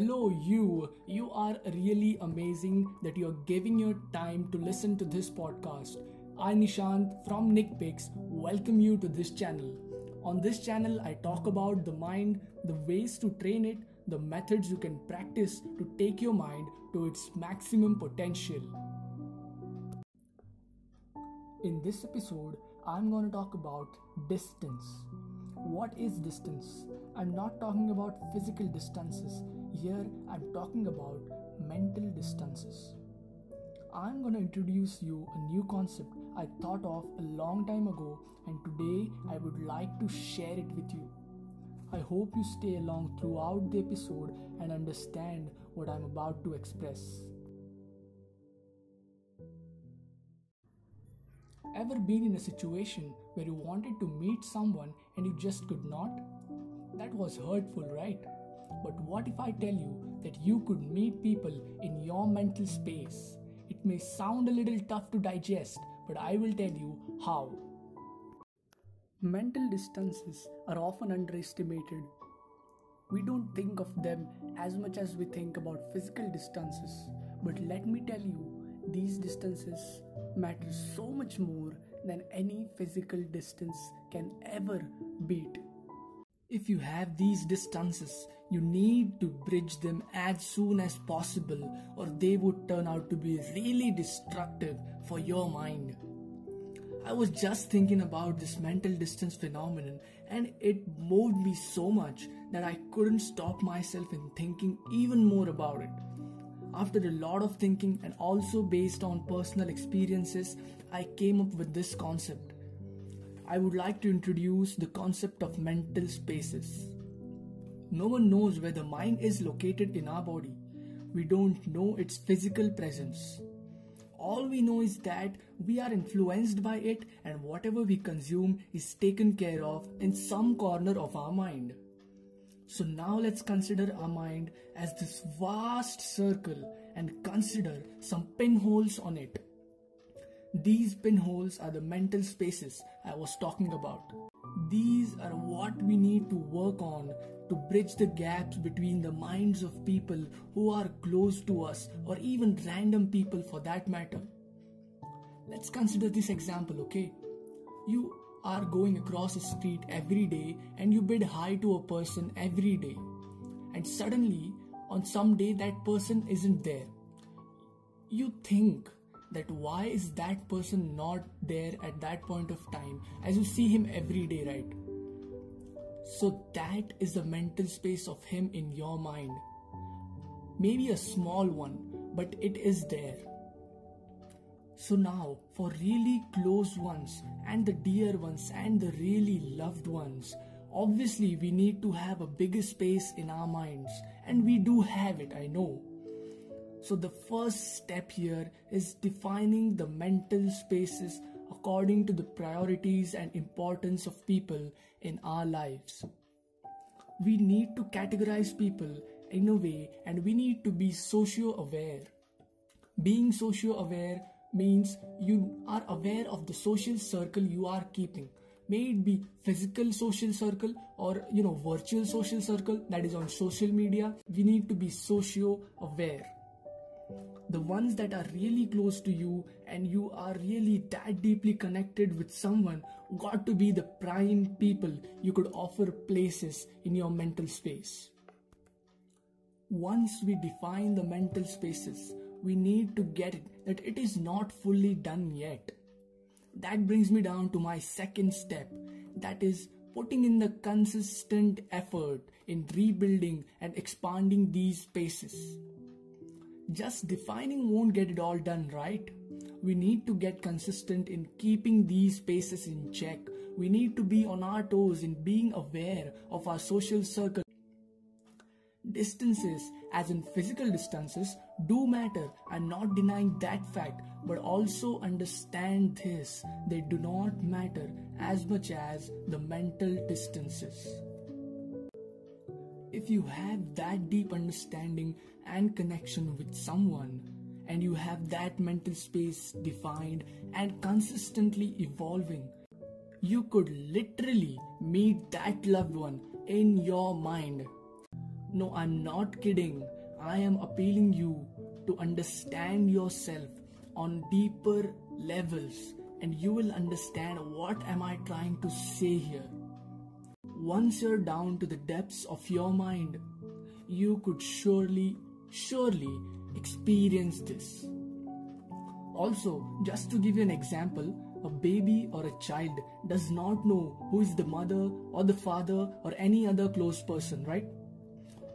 Hello, you. You are really amazing that you are giving your time to listen to this podcast. I, Nishant from Nick Picks, welcome you to this channel. On this channel, I talk about the mind, the ways to train it, the methods you can practice to take your mind to its maximum potential. In this episode, I'm going to talk about distance. What is distance? I'm not talking about physical distances. Here, I'm talking about mental distances. I'm to introduce you a new concept I thought of a long time ago, and today I would like to share it with you. I hope you stay along throughout the episode and understand what I'm about to express. Ever been in a situation where you wanted to meet someone and you just could not? That was hurtful, right? But what if I tell you that you could meet people in your mental space? It may sound a little tough to digest, but I will tell you how. Mental distances are often underestimated. We don't think of them as much as we think about physical distances, but let me tell you, these distances matter so much more than any physical distance can ever beat. If you have these distances, you need to bridge them as soon as possible, or they would turn out to be really destructive for your mind. I was just thinking about this mental distance phenomenon, and it moved me so much that I couldn't stop myself in thinking even more about it. After a lot of thinking and also based on personal experiences, I came up with this concept. I would like to introduce the concept of mental spaces. No one knows where the mind is located in our body. We don't know its physical presence. All we know is that we are influenced by it and whatever we consume is taken care of in some corner of our mind. So now let's consider our mind as this vast circle and consider some pinholes on it. These pinholes are the mental spaces I was talking about. These are what we need to work on to bridge the gaps between the minds of people who are close to us or even random people for that matter. Let's consider this example, okay? You are going across a street every day and you bid hi to a person every day. And suddenly, on some day, that person isn't there. You think that why is that person not there at that point of time as you see him every day, right? So, that is the mental space of him in your mind. Maybe a small one, but it is there. So now, for really close ones and the dear ones and the really loved ones, obviously we need to have a bigger space in our minds, and we do have it, I know. So, the first step here is defining the mental spaces according to the priorities and importance of people in our lives. We need to categorize people in a way and we need to be socio aware. Being socio aware means you are aware of the social circle you are keeping may it be physical social circle or you know virtual social circle that is on social media we need to be socio aware the ones that are really close to you and you are really that deeply connected with someone got to be the prime people you could offer places in your mental space once we define the mental spaces we need to get it that it is not fully done yet. That brings me down to my second step that is putting in the consistent effort in rebuilding and expanding these spaces. Just defining won't get it all done, right? We need to get consistent in keeping these spaces in check. We need to be on our toes in being aware of our social circle. Distances, as in physical distances, do matter. I'm not denying that fact, but also understand this they do not matter as much as the mental distances. If you have that deep understanding and connection with someone, and you have that mental space defined and consistently evolving, you could literally meet that loved one in your mind No, I'm not kidding. I am appealing you to understand yourself on deeper levels and you will understand what am I trying to say here. Once you're down to the depths of your mind, you could surely, surely experience this. Also, just to give you an example, a baby or a child does not know who is the mother or the father or any other close person, right?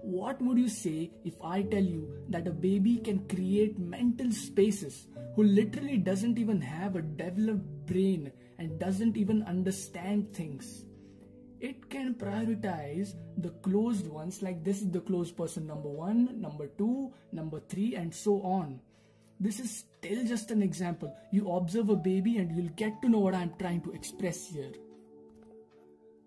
What would you say if I tell you that a baby can create mental spaces who literally doesn't even have a developed brain and doesn't even understand things? It can prioritize the closed ones, like this is the closed person number one, number two, number three, and so on. This is still just an example. You observe a baby and you'll get to know what I'm trying to express here.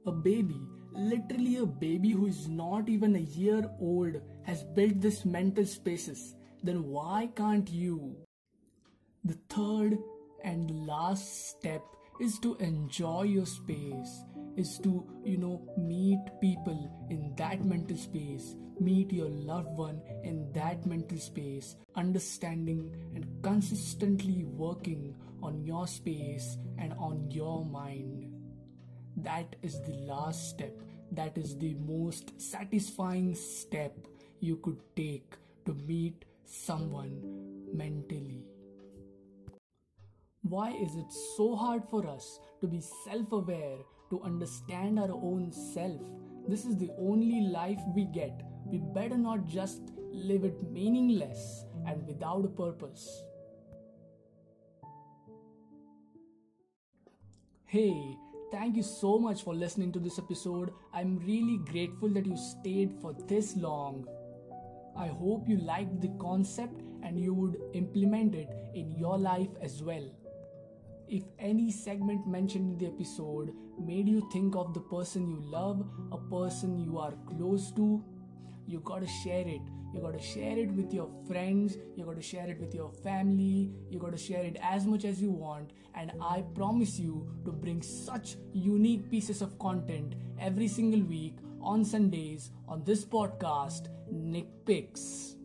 A baby, literally a baby who is not even a year old, has built this mental spaces. Then why can't you? The third and last step is to enjoy your space is to you know meet people in that mental space meet your loved one in that mental space understanding and consistently working on your space and on your mind. That is the last step. That is the most satisfying step you could take to meet someone mentally. Why is it so hard for us to be self aware, to understand our own self? This is the only life we get. We better not just live it meaningless and without a purpose. Hey, thank you so much for listening to this episode. I'm really grateful that you stayed for this long. I hope you liked the concept and you would implement it in your life as well. If any segment mentioned in the episode made you think of the person you love, a person you are close to, you gotta share it. You gotta share it with your friends, you gotta share it with your family, you gotta share it as much as you want. And I promise you to bring such unique pieces of content every single week on Sundays on this podcast, Nick Picks.